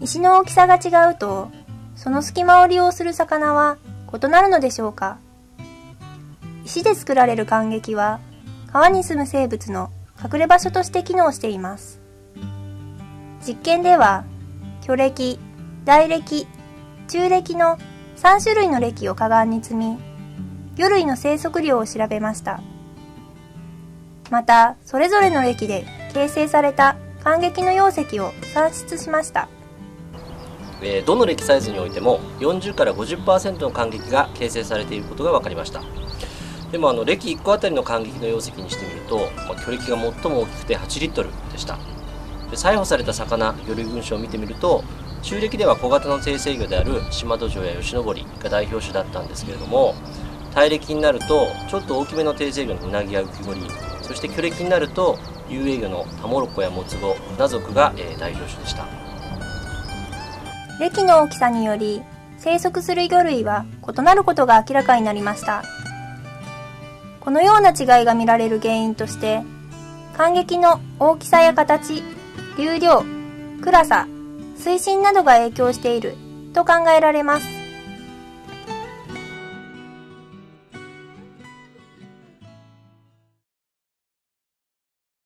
石の大きさが違うと、その隙間を利用する魚は異なるのでしょうか？石で作られる間隙は、川に住む生物の隠れ場所として機能しています。実験では、巨暦、大暦、中暦の3種類の暦を河岸に積み、魚類の生息量を調べました。また、それぞれの暦で形成された間隙の容積を算出しました。どの歴サイズにおいても40から50%の間隙が形成されていることが分かりましたでもあの歴1個あたりの間隙の容積にしてみると、まあ、巨暦が最も大きくて8リットルでしたで採捕された魚魚類群種を見てみると中暦では小型の低生魚である島土壌や吉登りが代表種だったんですけれども大暦になるとちょっと大きめの低生魚のうなぎや浮き彫りそして巨暦になると遊泳魚のタモロコやモツゴ船族が、えー、代表種でした。歴の大きさにより生息する魚類は異なることが明らかになりました。このような違いが見られる原因として間隙の大きさや形流量暗さ水深などが影響していると考えられます。